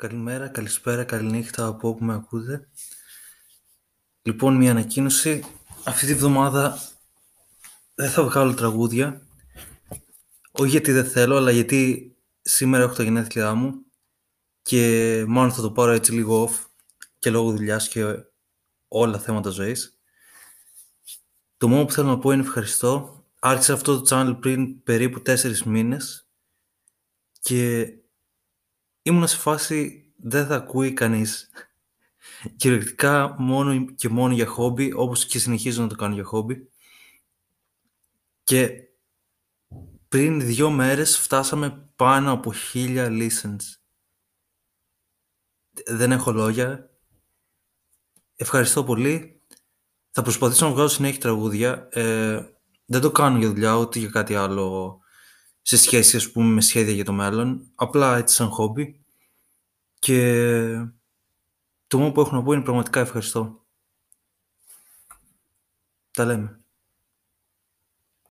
Καλημέρα, καλησπέρα, καληνύχτα από όπου με ακούτε. Λοιπόν, μια ανακοίνωση. Αυτή τη βδομάδα δεν θα βγάλω τραγούδια. Όχι γιατί δεν θέλω, αλλά γιατί σήμερα έχω τα γενέθλιά μου και μάλλον θα το πάρω έτσι λίγο off και λόγω δουλειάς και όλα θέματα ζωής. Το μόνο που θέλω να πω είναι ευχαριστώ. Άρχισα αυτό το channel πριν περίπου τέσσερις μήνες και ήμουν σε φάση δεν θα ακούει κανείς. Κυριολεκτικά μόνο και μόνο για χόμπι, όπως και συνεχίζω να το κάνω για χόμπι. Και πριν δύο μέρες φτάσαμε πάνω από χίλια listens. Δεν έχω λόγια. Ευχαριστώ πολύ. Θα προσπαθήσω να βγάλω συνέχεια τραγούδια. Ε, δεν το κάνω για δουλειά, ούτε για κάτι άλλο σε σχέση, ας πούμε, με σχέδια για το μέλλον. Απλά έτσι σαν χόμπι. Και το μόνο που έχω να πω είναι πραγματικά ευχαριστώ. Τα λέμε.